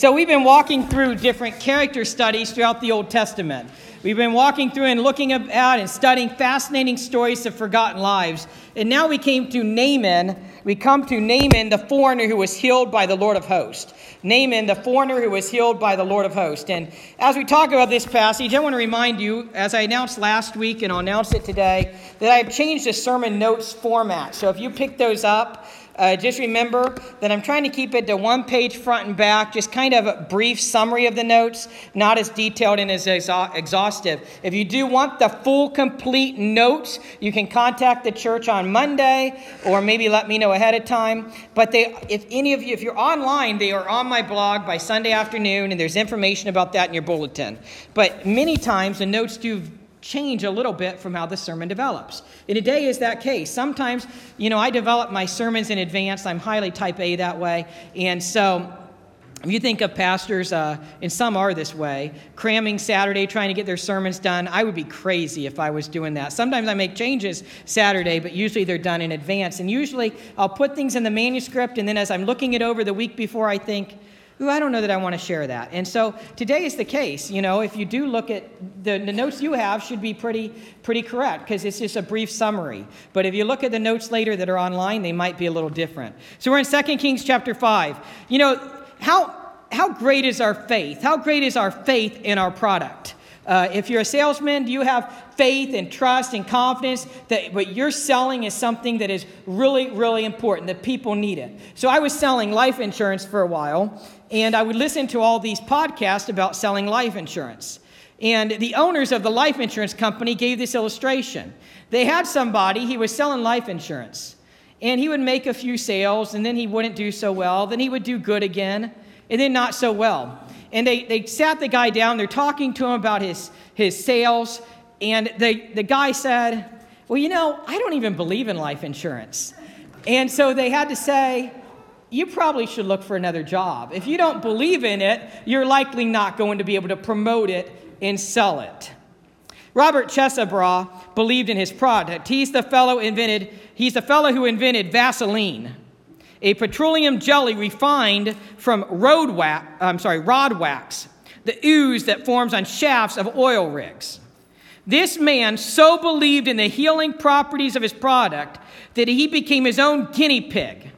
So, we've been walking through different character studies throughout the Old Testament. We've been walking through and looking at and studying fascinating stories of forgotten lives. And now we came to Naaman. We come to Naaman, the foreigner who was healed by the Lord of hosts. Naaman, the foreigner who was healed by the Lord of hosts. And as we talk about this passage, I want to remind you, as I announced last week and I'll announce it today, that I've changed the sermon notes format. So if you pick those up, uh, just remember that I'm trying to keep it to one page front and back, just kind of a brief summary of the notes, not as detailed and as exhaustive. If you do want the full, complete notes, you can contact the church on Monday or maybe let me know ahead of time. But they, if any of you, if you're online, they are on my blog by Sunday afternoon, and there's information about that in your bulletin. But many times the notes do change a little bit from how the sermon develops. And today is that case. Sometimes, you know, I develop my sermons in advance. I'm highly type A that way. And so if you think of pastors, uh, and some are this way, cramming Saturday, trying to get their sermons done, I would be crazy if I was doing that. Sometimes I make changes Saturday, but usually they're done in advance. And usually I'll put things in the manuscript, and then as I'm looking it over the week before, I think, I don't know that I want to share that. And so today is the case. You know, if you do look at the, the notes you have should be pretty, pretty correct because it's just a brief summary. But if you look at the notes later that are online, they might be a little different. So we're in 2 Kings chapter 5. You know, how, how great is our faith? How great is our faith in our product? Uh, if you're a salesman, do you have faith and trust and confidence that what you're selling is something that is really, really important, that people need it? So I was selling life insurance for a while, and I would listen to all these podcasts about selling life insurance. And the owners of the life insurance company gave this illustration. They had somebody, he was selling life insurance, and he would make a few sales, and then he wouldn't do so well. Then he would do good again, and then not so well. And they, they sat the guy down, they're talking to him about his, his sales, and the, the guy said, Well, you know, I don't even believe in life insurance. And so they had to say, you probably should look for another job. If you don't believe in it, you're likely not going to be able to promote it and sell it. Robert Chesebrough believed in his product. He's the fellow invented, he's the fellow who invented Vaseline, a petroleum jelly refined from road wax, I'm sorry, rod wax, the ooze that forms on shafts of oil rigs. This man so believed in the healing properties of his product that he became his own guinea pig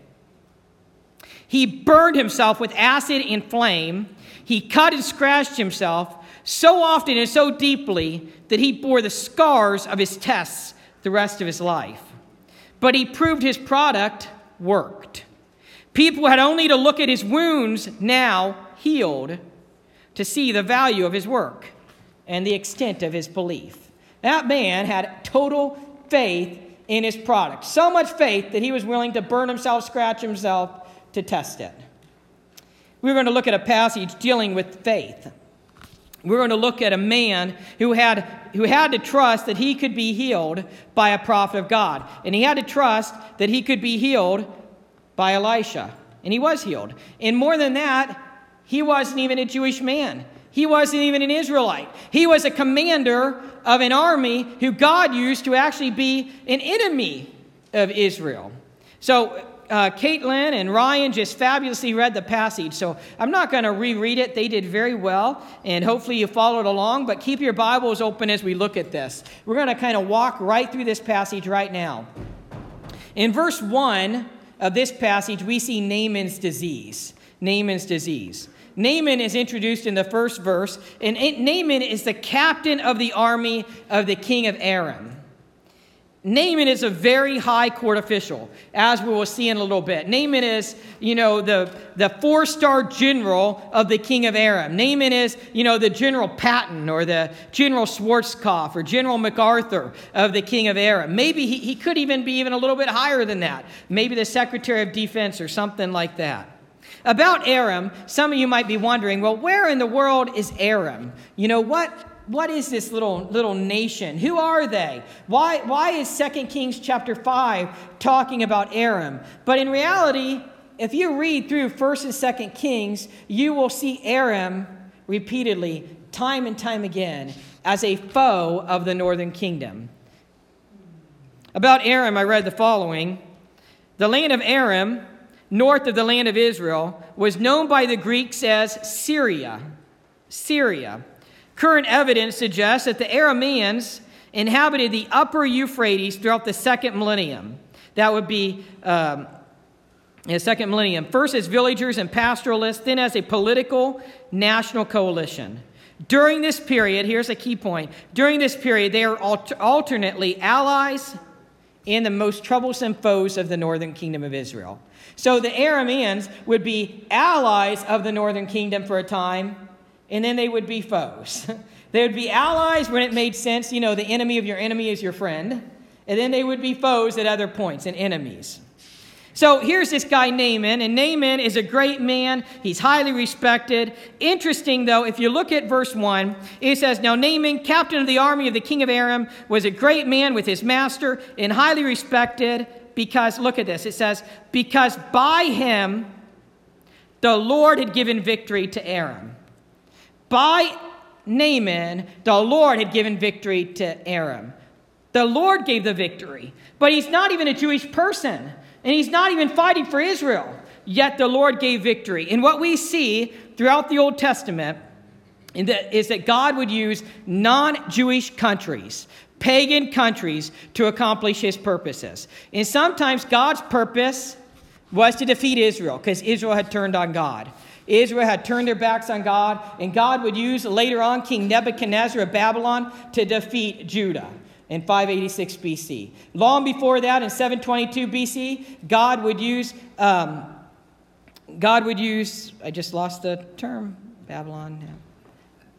he burned himself with acid and flame. He cut and scratched himself so often and so deeply that he bore the scars of his tests the rest of his life. But he proved his product worked. People had only to look at his wounds now healed to see the value of his work and the extent of his belief. That man had total faith in his product. So much faith that he was willing to burn himself, scratch himself, to test it. We're going to look at a passage dealing with faith. We're going to look at a man who had, who had to trust that he could be healed by a prophet of God. And he had to trust that he could be healed by Elisha. And he was healed. And more than that, he wasn't even a Jewish man. He wasn't even an Israelite. He was a commander of an army who God used to actually be an enemy of Israel. So uh, Caitlin and Ryan just fabulously read the passage, so I'm not going to reread it. They did very well, and hopefully you followed along, but keep your Bibles open as we look at this. We're going to kind of walk right through this passage right now. In verse 1 of this passage, we see Naaman's disease. Naaman's disease. Naaman is introduced in the first verse, and Naaman is the captain of the army of the king of Aram. Naaman is a very high court official, as we will see in a little bit. Naaman is, you know, the, the four star general of the king of Aram. Naaman is, you know, the General Patton or the General Schwarzkopf or General MacArthur of the king of Aram. Maybe he, he could even be even a little bit higher than that. Maybe the Secretary of Defense or something like that. About Aram, some of you might be wondering, well, where in the world is Aram? You know, what what is this little, little nation? Who are they? Why, why is 2 Kings chapter 5 talking about Aram? But in reality, if you read through 1st and 2nd Kings, you will see Aram repeatedly, time and time again, as a foe of the northern kingdom. About Aram, I read the following The land of Aram north of the land of Israel, was known by the Greeks as Syria. Syria. Current evidence suggests that the Arameans inhabited the upper Euphrates throughout the second millennium. That would be um, the second millennium. First as villagers and pastoralists, then as a political national coalition. During this period, here's a key point. During this period, they are alter- alternately allies and the most troublesome foes of the northern kingdom of Israel. So the Arameans would be allies of the northern kingdom for a time, and then they would be foes. they would be allies when it made sense. You know, the enemy of your enemy is your friend. And then they would be foes at other points and enemies. So here's this guy, Naaman, and Naaman is a great man. He's highly respected. Interesting, though, if you look at verse 1, it says, Now Naaman, captain of the army of the king of Aram, was a great man with his master and highly respected because, look at this, it says, Because by him the Lord had given victory to Aram. By Naaman, the Lord had given victory to Aram. The Lord gave the victory, but he's not even a Jewish person. And he's not even fighting for Israel. Yet the Lord gave victory. And what we see throughout the Old Testament is that God would use non Jewish countries, pagan countries, to accomplish his purposes. And sometimes God's purpose was to defeat Israel because Israel had turned on God. Israel had turned their backs on God, and God would use later on King Nebuchadnezzar of Babylon to defeat Judah in 586 BC. Long before that, in 722 BC, God would use, um, God would use, I just lost the term, Babylon.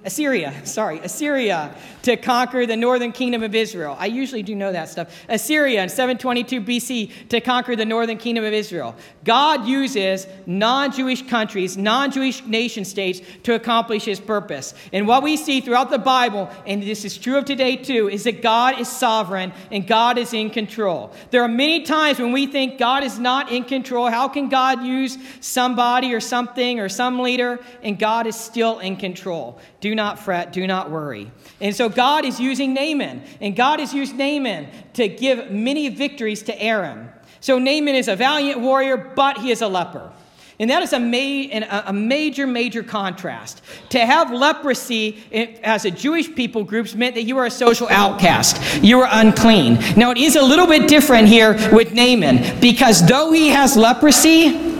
Assyria, sorry, Assyria to conquer the northern kingdom of Israel. I usually do know that stuff. Assyria in 722 BC to conquer the northern kingdom of Israel. God uses non Jewish countries, non Jewish nation states to accomplish his purpose. And what we see throughout the Bible, and this is true of today too, is that God is sovereign and God is in control. There are many times when we think God is not in control. How can God use somebody or something or some leader? And God is still in control. Do not fret, do not worry. And so God is using Naaman, and God has used Naaman to give many victories to Aram. So Naaman is a valiant warrior, but he is a leper. And that is a, ma- a major, major contrast. To have leprosy as a Jewish people group meant that you were a social outcast. You were unclean. Now, it is a little bit different here with Naaman because though he has leprosy,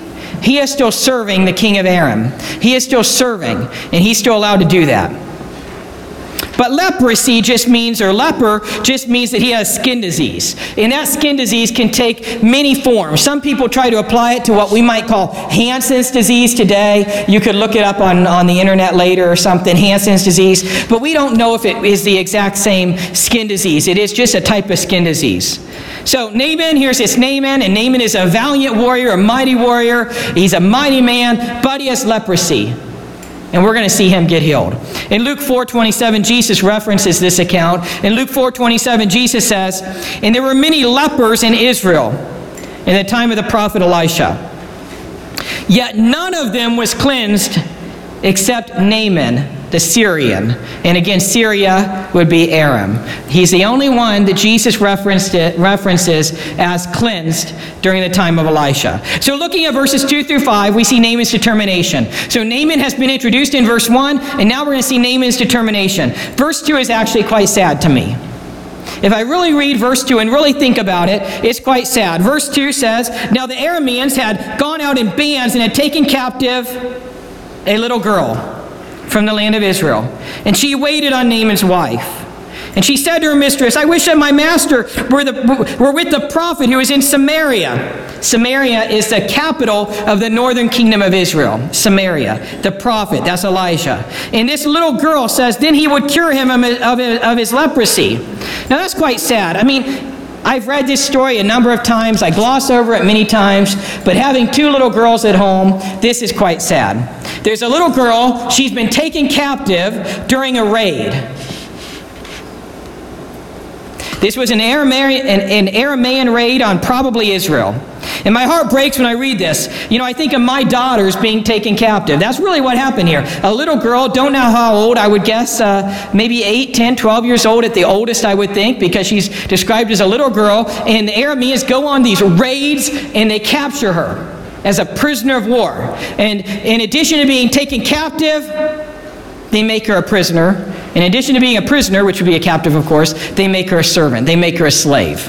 he is still serving the king of Aram. He is still serving, and he's still allowed to do that. But leprosy just means, or leper just means that he has skin disease. And that skin disease can take many forms. Some people try to apply it to what we might call Hansen's disease today. You could look it up on, on the internet later or something, Hansen's disease. But we don't know if it is the exact same skin disease. It is just a type of skin disease. So Naaman, here's this Naaman, and Naaman is a valiant warrior, a mighty warrior. He's a mighty man, but he has leprosy. And we're going to see him get healed. In Luke 4:27, Jesus references this account. In Luke 4:27, Jesus says, "And there were many lepers in Israel in the time of the prophet Elisha. Yet none of them was cleansed except Naaman the Syrian. And again, Syria would be Aram. He's the only one that Jesus it, references as cleansed during the time of Elisha. So looking at verses 2 through 5, we see Naaman's determination. So Naaman has been introduced in verse 1, and now we're going to see Naaman's determination. Verse 2 is actually quite sad to me. If I really read verse 2 and really think about it, it's quite sad. Verse 2 says, Now the Arameans had gone out in bands and had taken captive a little girl from the land of Israel. And she waited on Naaman's wife. And she said to her mistress, I wish that my master were, the, were with the prophet who is in Samaria. Samaria is the capital of the northern kingdom of Israel. Samaria. The prophet, that's Elijah. And this little girl says, then he would cure him of of of his leprosy. Now that's quite sad. I mean, I've read this story a number of times. I gloss over it many times. But having two little girls at home, this is quite sad. There's a little girl, she's been taken captive during a raid. This was an Aramaean, an, an Aramaean raid on probably Israel. And my heart breaks when I read this. You know, I think of my daughters being taken captive. That's really what happened here. A little girl, don't know how old, I would guess uh, maybe 8, 10, 12 years old at the oldest, I would think, because she's described as a little girl. And the Arameans go on these raids and they capture her. as a prisoner of war. And in addition to being taken captive, they make her a prisoner. In addition to being a prisoner, which would be a captive, of course, they make her a servant. They make her a slave.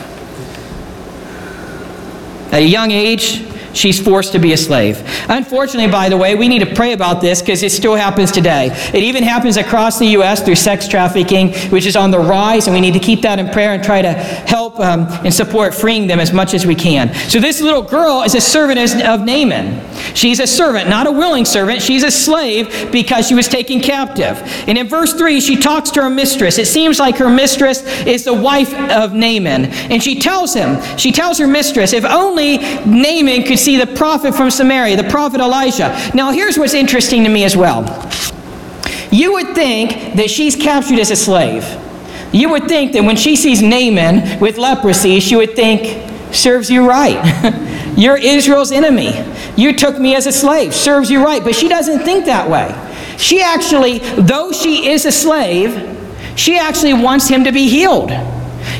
At a young age, she's forced to be a slave. Unfortunately, by the way, we need to pray about this because it still happens today. It even happens across the U.S. through sex trafficking, which is on the rise, and we need to keep that in prayer and try to help um, and support freeing them as much as we can. So, this little girl is a servant of Naaman. She's a servant, not a willing servant. She's a slave because she was taken captive. And in verse 3, she talks to her mistress. It seems like her mistress is the wife of Naaman. And she tells him, she tells her mistress, if only Naaman could see the prophet from Samaria, the prophet Elijah. Now, here's what's interesting to me as well. You would think that she's captured as a slave. You would think that when she sees Naaman with leprosy, she would think, serves you right. You're Israel's enemy. You took me as a slave. Serves you right. But she doesn't think that way. She actually, though she is a slave, she actually wants him to be healed.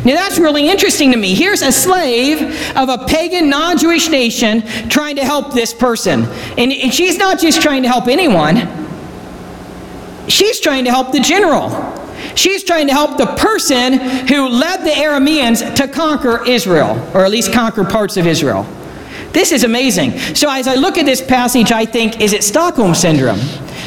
Now that's really interesting to me. Here's a slave of a pagan, non Jewish nation trying to help this person. And, and she's not just trying to help anyone, she's trying to help the general. She's trying to help the person who led the Arameans to conquer Israel, or at least conquer parts of Israel. This is amazing. So, as I look at this passage, I think, is it Stockholm Syndrome?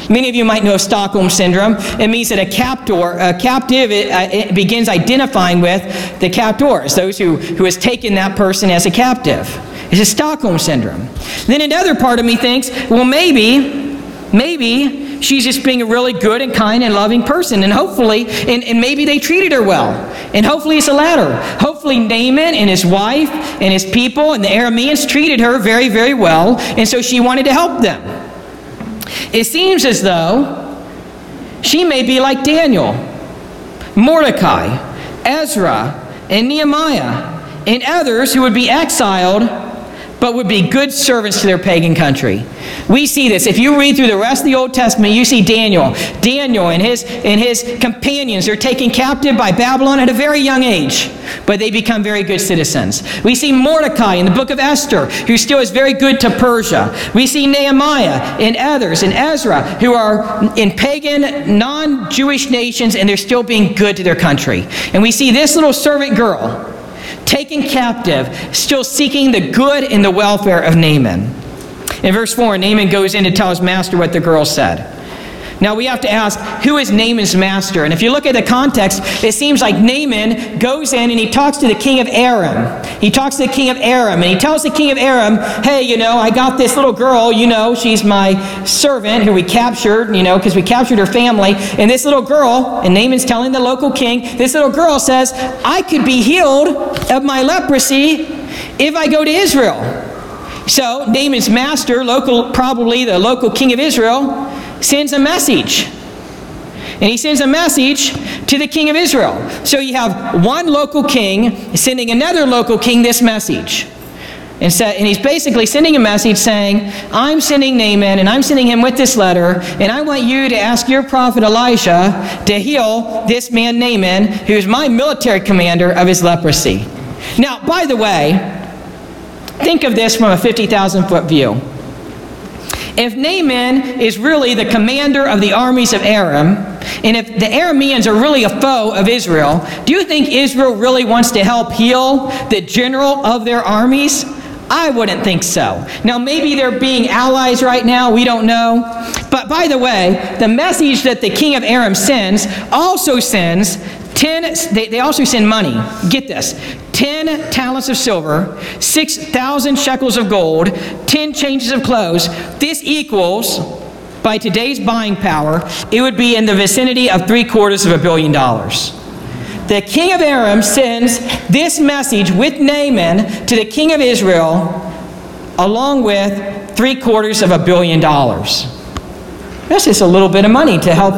Many of you might know of Stockholm Syndrome. It means that a captor, a captive, it, uh, it begins identifying with the captors, those who, who has taken that person as a captive. It's a Stockholm Syndrome. Then another part of me thinks, well, maybe, maybe she's just being a really good and kind and loving person. And hopefully, and, and maybe they treated her well. And hopefully it's the latter. Hopefully Naaman and his wife and his people and the Arameans treated her very, very well. And so she wanted to help them. It seems as though she may be like Daniel, Mordecai, Ezra, and Nehemiah, and others who would be exiled but would be good servants to their pagan country. We see this. If you read through the rest of the Old Testament, you see Daniel. Daniel and his, and his companions are taken captive by Babylon at a very young age, but they become very good citizens. We see Mordecai in the book of Esther, who still is very good to Persia. We see Nehemiah and others and Ezra, who are in pagan, non Jewish nations, and they're still being good to their country. And we see this little servant girl taken captive, still seeking the good and the welfare of Naaman. In verse 4, Naaman goes in to tell his master what the girl said. Now we have to ask, who is Naaman's master? And if you look at the context, it seems like Naaman goes in and he talks to the king of Aram. He talks to the king of Aram and he tells the king of Aram, hey, you know, I got this little girl, you know, she's my servant who we captured, you know, because we captured her family. And this little girl, and Naaman's telling the local king, this little girl says, I could be healed of my leprosy if I go to Israel. So Naaman's master, local, probably the local king of Israel, sends a message. And he sends a message to the king of Israel. So you have one local king sending another local king this message. And, so, and he's basically sending a message saying, I'm sending Naaman and I'm sending him with this letter, and I want you to ask your prophet Elisha to heal this man Naaman, who's my military commander of his leprosy. Now, by the way, think of this from a 50,000 foot view. If Naaman is really the commander of the armies of Aram, and if the Arameans are really a foe of Israel, do you think Israel really wants to help heal the general of their armies? I wouldn't think so. Now, maybe they're being allies right now, we don't know. But by the way, the message that the king of Aram sends also sends 10, they, they also send money. Get this 10 talents of silver, 6,000 shekels of gold, 10 changes of clothes. This equals, by today's buying power, it would be in the vicinity of three quarters of a billion dollars. The king of Aram sends this message with Naaman to the king of Israel, along with three quarters of a billion dollars. That's just a little bit of money to help,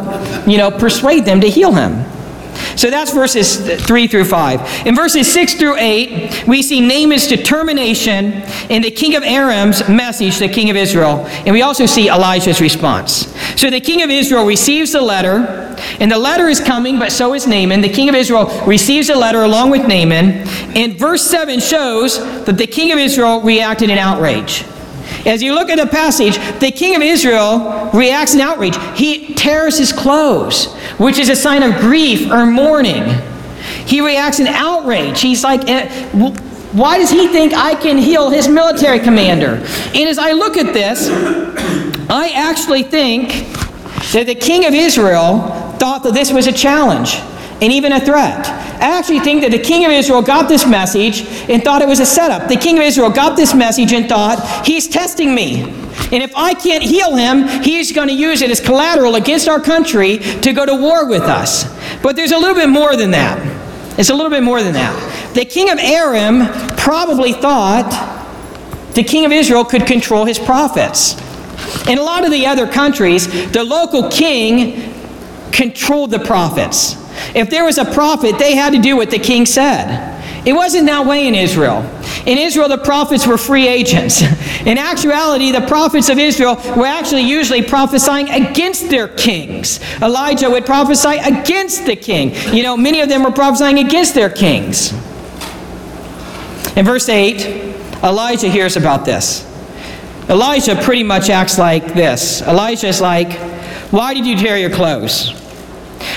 you know, persuade them to heal him. So that's verses 3 through 5. In verses 6 through 8, we see Naaman's determination in the king of Aram's message to the king of Israel. And we also see Elijah's response. So the king of Israel receives the letter, and the letter is coming, but so is Naaman. The king of Israel receives the letter along with Naaman. And verse 7 shows that the king of Israel reacted in outrage. As you look at the passage, the king of Israel reacts in outrage. He tears his clothes, which is a sign of grief or mourning. He reacts in outrage. He's like, eh, why does he think I can heal his military commander? And as I look at this, I actually think that the king of Israel thought that this was a challenge and even a threat. I actually think that the king of Israel got this message and thought it was a setup. The king of Israel got this message and thought, he's testing me. And if I can't heal him, he's going to use it as collateral against our country to go to war with us. But there's a little bit more than that. It's a little bit more than that. The king of Aram probably thought the king of Israel could control his prophets. In a lot of the other countries, the local king controlled the prophets. If there was a prophet, they had to do what the king said. It wasn't that way in Israel. In Israel, the prophets were free agents. In actuality, the prophets of Israel were actually usually prophesying against their kings. Elijah would prophesy against the king. You know, many of them were prophesying against their kings. In verse 8, Elijah hears about this. Elijah pretty much acts like this. Elijah is like, Why did you tear your clothes?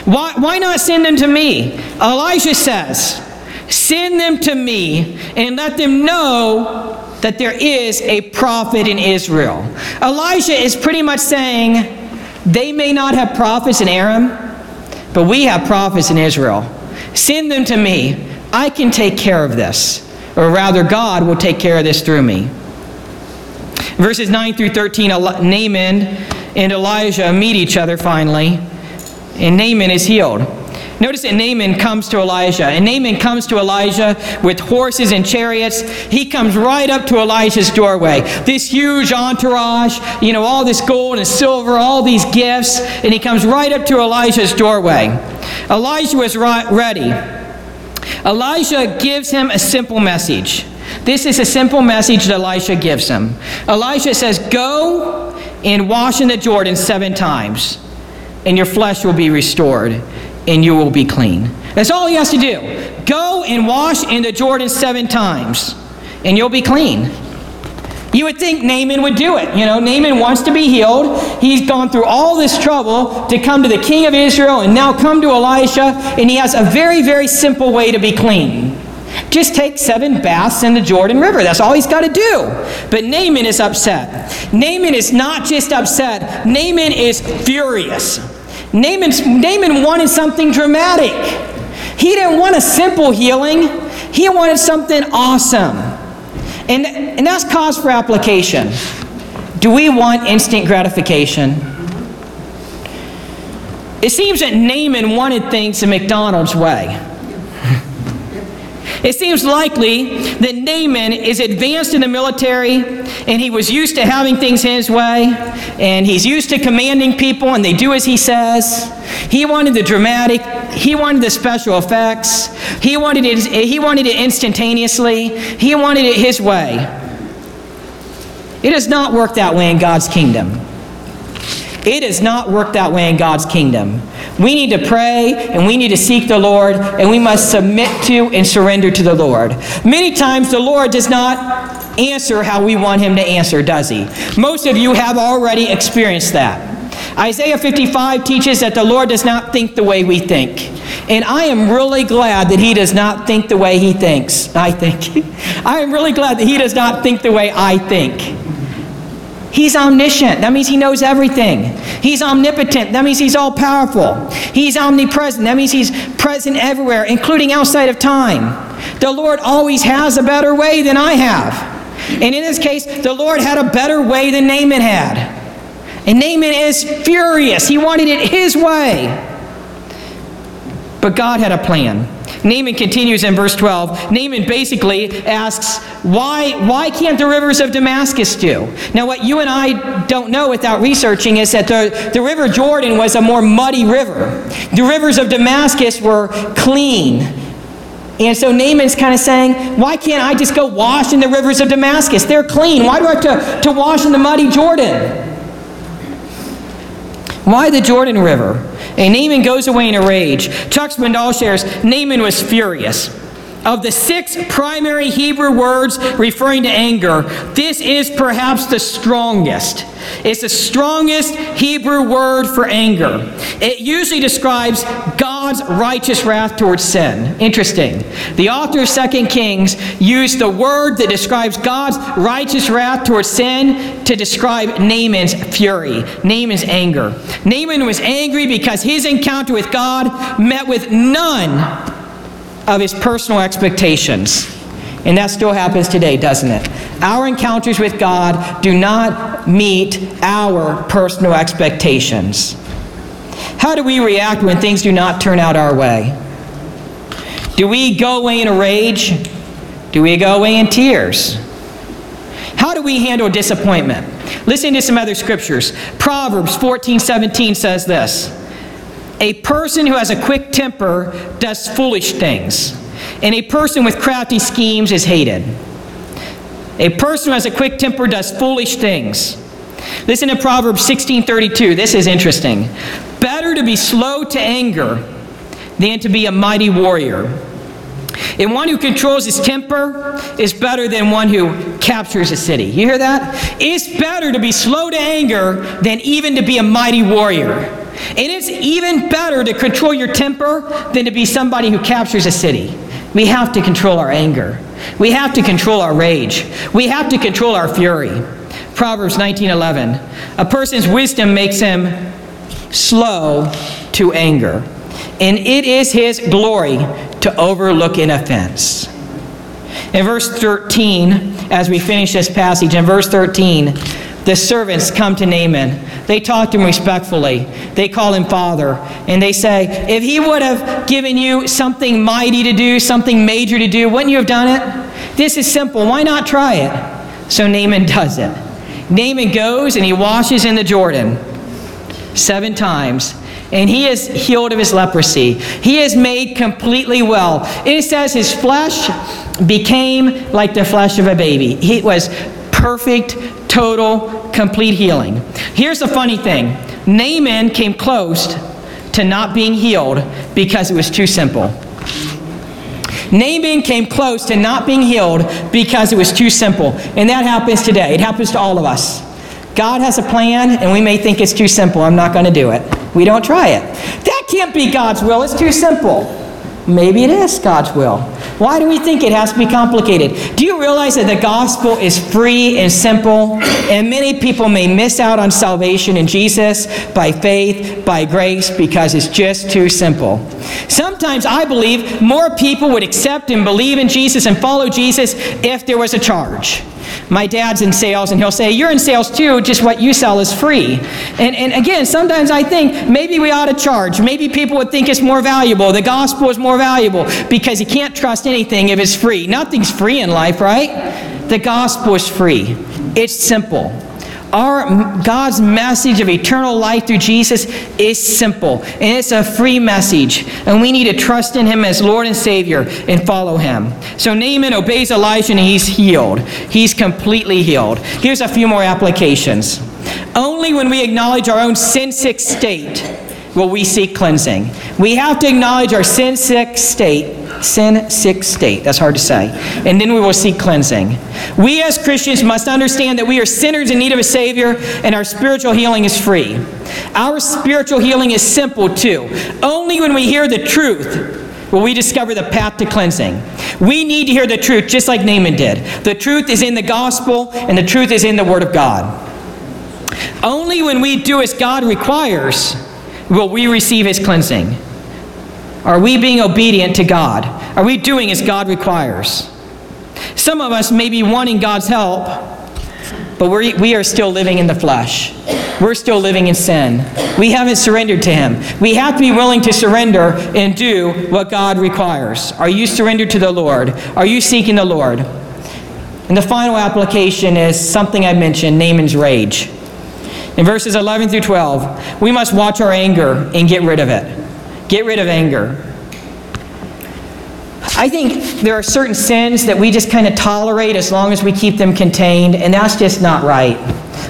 Why, why not send them to me? Elijah says, Send them to me and let them know that there is a prophet in Israel. Elijah is pretty much saying, they may not have prophets in Aram, but we have prophets in Israel. Send them to me. I can take care of this. Or rather, God will take care of this through me. Verses 9 through 13, Naaman and Elijah meet each other finally and Naaman is healed. Notice that Naaman comes to Elijah, and Naaman comes to Elijah with horses and chariots. He comes right up to Elijah's doorway. This huge entourage, you know, all this gold and silver, all these gifts, and he comes right up to Elijah's doorway. Elijah was ready. Elijah gives him a simple message. This is a simple message that Elisha gives him. Elijah says, Go and wash in the Jordan seven times and your flesh will be restored, and you will be clean. That's all he has to do. Go and wash in the Jordan seven times, and you'll be clean. You would think Naaman would do it. You know, Naaman wants to be healed. He's gone through all this trouble to come to the king of Israel and now come to Elisha, and he has a very, very simple way to be clean. Just take seven baths in the Jordan River. That's all he's got to do. But Naaman is upset. Naaman is not just upset, Naaman is furious. Naaman's, Naaman wanted something dramatic. He didn't want a simple healing, he wanted something awesome. And, and that's cause for application. Do we want instant gratification? It seems that Naaman wanted things the McDonald's way. It seems likely that Naaman is advanced in the military and he was used to having things his way and he's used to commanding people and they do as he says. He wanted the dramatic, he wanted the special effects, he wanted it, he wanted it instantaneously, he wanted it his way. It does not work that way in God's kingdom. It does not work that way in God's kingdom. We need to pray and we need to seek the Lord and we must submit to and surrender to the Lord. Many times the Lord does not answer how we want him to answer, does he? Most of you have already experienced that. Isaiah 55 teaches that the Lord does not think the way we think. And I am really glad that he does not think the way he thinks. I think. I am really glad that he does not think the way I think. He's omniscient. That means he knows everything. He's omnipotent. That means he's all powerful. He's omnipresent. That means he's present everywhere, including outside of time. The Lord always has a better way than I have. And in this case, the Lord had a better way than Naaman had. And Naaman is furious. He wanted it his way. But God had a plan. Naaman continues in verse 12. Naaman basically asks, why, why can't the rivers of Damascus do? Now, what you and I don't know without researching is that the, the river Jordan was a more muddy river. The rivers of Damascus were clean. And so Naaman's kind of saying, why can't I just go wash in the rivers of Damascus? They're clean. Why do I have to, to wash in the muddy Jordan? Why the Jordan River? And Naaman goes away in a rage. Chuck Swindoll shares, Naaman was furious. Of the six primary Hebrew words referring to anger, this is perhaps the strongest. It's the strongest Hebrew word for anger. It usually describes God's righteous wrath towards sin. Interesting. The author of 2 Kings used the word that describes God's righteous wrath towards sin to describe Naaman's fury, Naaman's anger. Naaman was angry because his encounter with God met with none of his personal expectations. And that still happens today, doesn't it? Our encounters with God do not meet our personal expectations. How do we react when things do not turn out our way? Do we go away in a rage? Do we go away in tears? How do we handle disappointment? Listen to some other scriptures. Proverbs 14 17 says this A person who has a quick temper does foolish things, and a person with crafty schemes is hated. A person who has a quick temper does foolish things. Listen to Proverbs 16:32. This is interesting. Better to be slow to anger than to be a mighty warrior. And one who controls his temper is better than one who captures a city. You hear that? It's better to be slow to anger than even to be a mighty warrior. And it's even better to control your temper than to be somebody who captures a city. We have to control our anger. We have to control our rage. We have to control our fury. Proverbs 19:11. A person's wisdom makes him slow to anger, and it is his glory to overlook an offense. In verse 13, as we finish this passage, in verse 13, the servants come to Naaman. They talk to him respectfully. They call him father. And they say, If he would have given you something mighty to do, something major to do, wouldn't you have done it? This is simple. Why not try it? So Naaman does it. Naaman goes and he washes in the Jordan seven times and he is healed of his leprosy. He is made completely well. It says his flesh became like the flesh of a baby. He was perfect, total, complete healing. Here's the funny thing Naaman came close to not being healed because it was too simple. Naaman came close to not being healed because it was too simple. And that happens today. It happens to all of us. God has a plan, and we may think it's too simple. I'm not going to do it. We don't try it. That can't be God's will. It's too simple. Maybe it is God's will. Why do we think it has to be complicated? Do you realize that the gospel is free and simple, and many people may miss out on salvation in Jesus by faith, by grace, because it's just too simple? Sometimes I believe more people would accept and believe in Jesus and follow Jesus if there was a charge. My dad's in sales, and he'll say, You're in sales too, just what you sell is free. And, and again, sometimes I think maybe we ought to charge. Maybe people would think it's more valuable. The gospel is more valuable because you can't trust anything if it's free. Nothing's free in life, right? The gospel is free, it's simple. Our God's message of eternal life through Jesus is simple and it's a free message. And we need to trust in him as Lord and Savior and follow him. So Naaman obeys Elijah and he's healed. He's completely healed. Here's a few more applications. Only when we acknowledge our own sin sick state will we seek cleansing. We have to acknowledge our sin sick state sin sick state. That's hard to say. And then we will seek cleansing. We as Christians must understand that we are sinners in need of a Savior, and our spiritual healing is free. Our spiritual healing is simple too. Only when we hear the truth will we discover the path to cleansing. We need to hear the truth just like Naaman did. The truth is in the gospel, and the truth is in the Word of God. Only when we do as God requires will we receive His cleansing. Are we being obedient to God? Are we doing as God requires? Some of us may be wanting God's help, but we're, we are still living in the flesh. We're still living in sin. We haven't surrendered to Him. We have to be willing to surrender and do what God requires. Are you surrendered to the Lord? Are you seeking the Lord? And the final application is something I mentioned Naaman's rage. In verses 11 through 12, we must watch our anger and get rid of it. Get rid of anger. I think there are certain sins that we just kind of tolerate as long as we keep them contained, and that's just not right.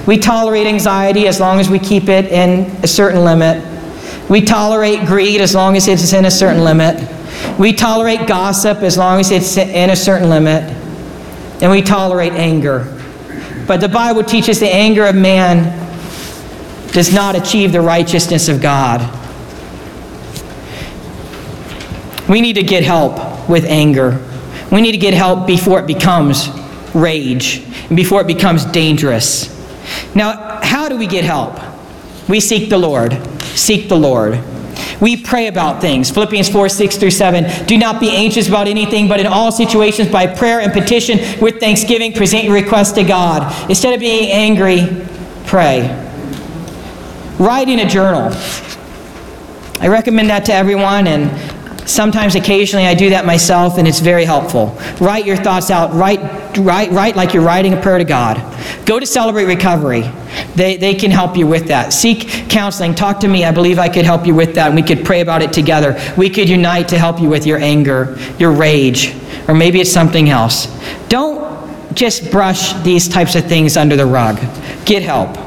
We tolerate anxiety as long as we keep it in a certain limit. We tolerate greed as long as it's in a certain limit. We tolerate gossip as long as it's in a certain limit. And we tolerate anger. But the Bible teaches the anger of man does not achieve the righteousness of God. We need to get help with anger. We need to get help before it becomes rage and before it becomes dangerous. Now, how do we get help? We seek the Lord. Seek the Lord. We pray about things. Philippians 4 6 through 7. Do not be anxious about anything, but in all situations, by prayer and petition, with thanksgiving, present your requests to God. Instead of being angry, pray. Write in a journal. I recommend that to everyone, and Sometimes, occasionally, I do that myself, and it's very helpful. Write your thoughts out. Write, write, write like you're writing a prayer to God. Go to Celebrate Recovery. They, they can help you with that. Seek counseling. Talk to me. I believe I could help you with that, and we could pray about it together. We could unite to help you with your anger, your rage, or maybe it's something else. Don't just brush these types of things under the rug. Get help.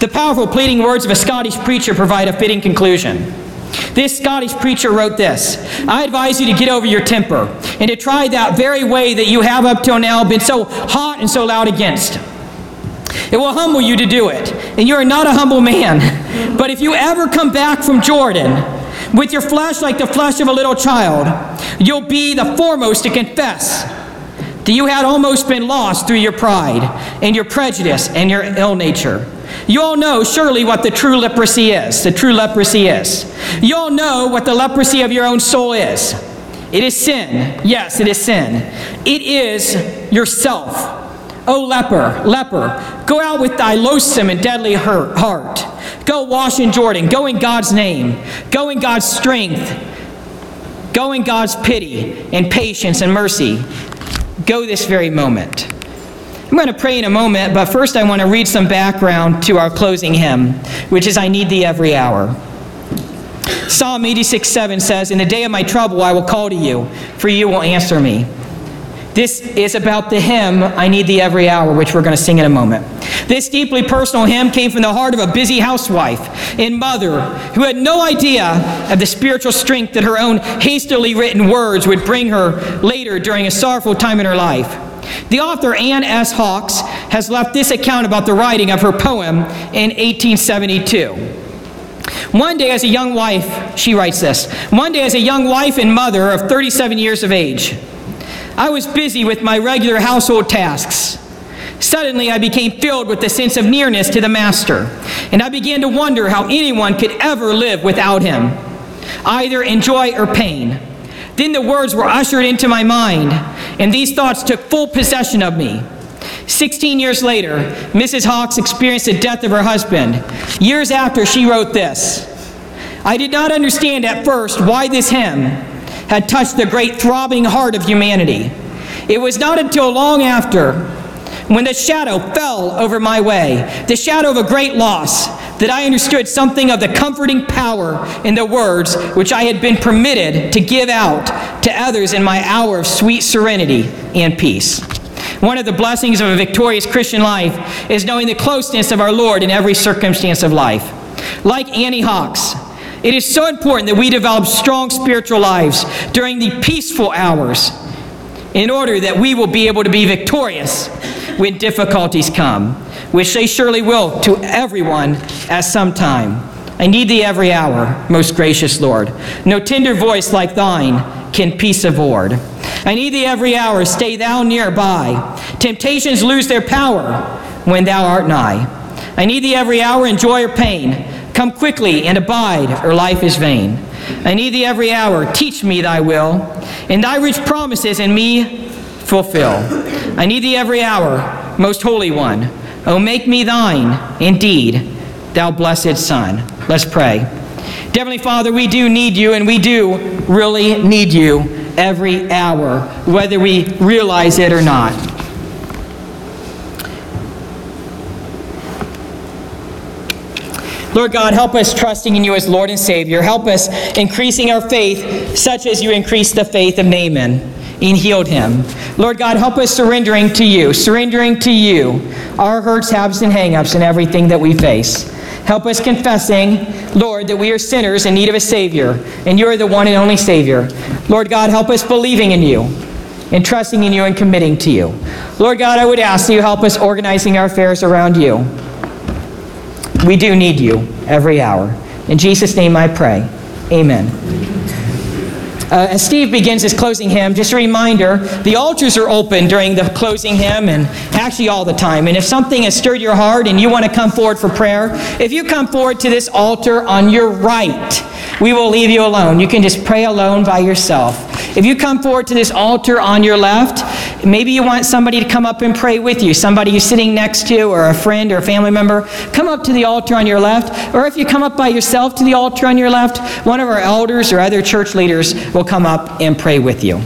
The powerful pleading words of a Scottish preacher provide a fitting conclusion. This Scottish preacher wrote this I advise you to get over your temper and to try that very way that you have up till now been so hot and so loud against. It will humble you to do it, and you are not a humble man. But if you ever come back from Jordan with your flesh like the flesh of a little child, you'll be the foremost to confess that you had almost been lost through your pride and your prejudice and your ill nature. You all know surely what the true leprosy is. The true leprosy is. You all know what the leprosy of your own soul is. It is sin. Yes, it is sin. It is yourself. O leper, leper, go out with thy loathsome and deadly hurt heart. Go wash in Jordan. Go in God's name. Go in God's strength. Go in God's pity and patience and mercy. Go this very moment. I'm going to pray in a moment, but first I want to read some background to our closing hymn, which is I Need Thee Every Hour. Psalm 86 7 says, In the day of my trouble I will call to you, for you will answer me. This is about the hymn, I Need Thee Every Hour, which we're going to sing in a moment. This deeply personal hymn came from the heart of a busy housewife and mother who had no idea of the spiritual strength that her own hastily written words would bring her later during a sorrowful time in her life. The author Anne S. Hawks has left this account about the writing of her poem in 1872. One day, as a young wife, she writes this One day, as a young wife and mother of 37 years of age, I was busy with my regular household tasks. Suddenly, I became filled with the sense of nearness to the Master, and I began to wonder how anyone could ever live without him, either in joy or pain. Then the words were ushered into my mind, and these thoughts took full possession of me. Sixteen years later, Mrs. Hawks experienced the death of her husband. Years after, she wrote this I did not understand at first why this hymn had touched the great throbbing heart of humanity. It was not until long after, when the shadow fell over my way, the shadow of a great loss, that I understood something of the comforting power in the words which I had been permitted to give out to others in my hour of sweet serenity and peace. One of the blessings of a victorious Christian life is knowing the closeness of our Lord in every circumstance of life. Like Annie Hawks, it is so important that we develop strong spiritual lives during the peaceful hours in order that we will be able to be victorious when difficulties come, which they surely will to everyone at some time. I need thee every hour, most gracious Lord. No tender voice like thine can peace afford. I need thee every hour, stay thou nearby. Temptations lose their power when thou art nigh. I need thee every hour in joy or pain. Come quickly and abide, or life is vain. I need thee every hour, teach me thy will, and thy rich promises in me fulfill. I need thee every hour, most holy one. Oh, make me thine, indeed, thou blessed Son. Let's pray. Heavenly Father, we do need you, and we do really need you every hour, whether we realize it or not. Lord God, help us trusting in you as Lord and Savior. Help us increasing our faith, such as you increased the faith of Naaman and healed him. Lord God, help us surrendering to you, surrendering to you our hurts, habits, and hangups and everything that we face. Help us confessing, Lord, that we are sinners in need of a Savior, and you are the one and only Savior. Lord God, help us believing in you and trusting in you and committing to you. Lord God, I would ask that you help us organizing our affairs around you. We do need you every hour. In Jesus' name I pray. Amen. Uh, as Steve begins his closing hymn, just a reminder the altars are open during the closing hymn and actually all the time. And if something has stirred your heart and you want to come forward for prayer, if you come forward to this altar on your right, we will leave you alone. You can just pray alone by yourself. If you come forward to this altar on your left, maybe you want somebody to come up and pray with you, somebody you're sitting next to, or a friend or a family member, come up to the altar on your left. Or if you come up by yourself to the altar on your left, one of our elders or other church leaders will come up and pray with you.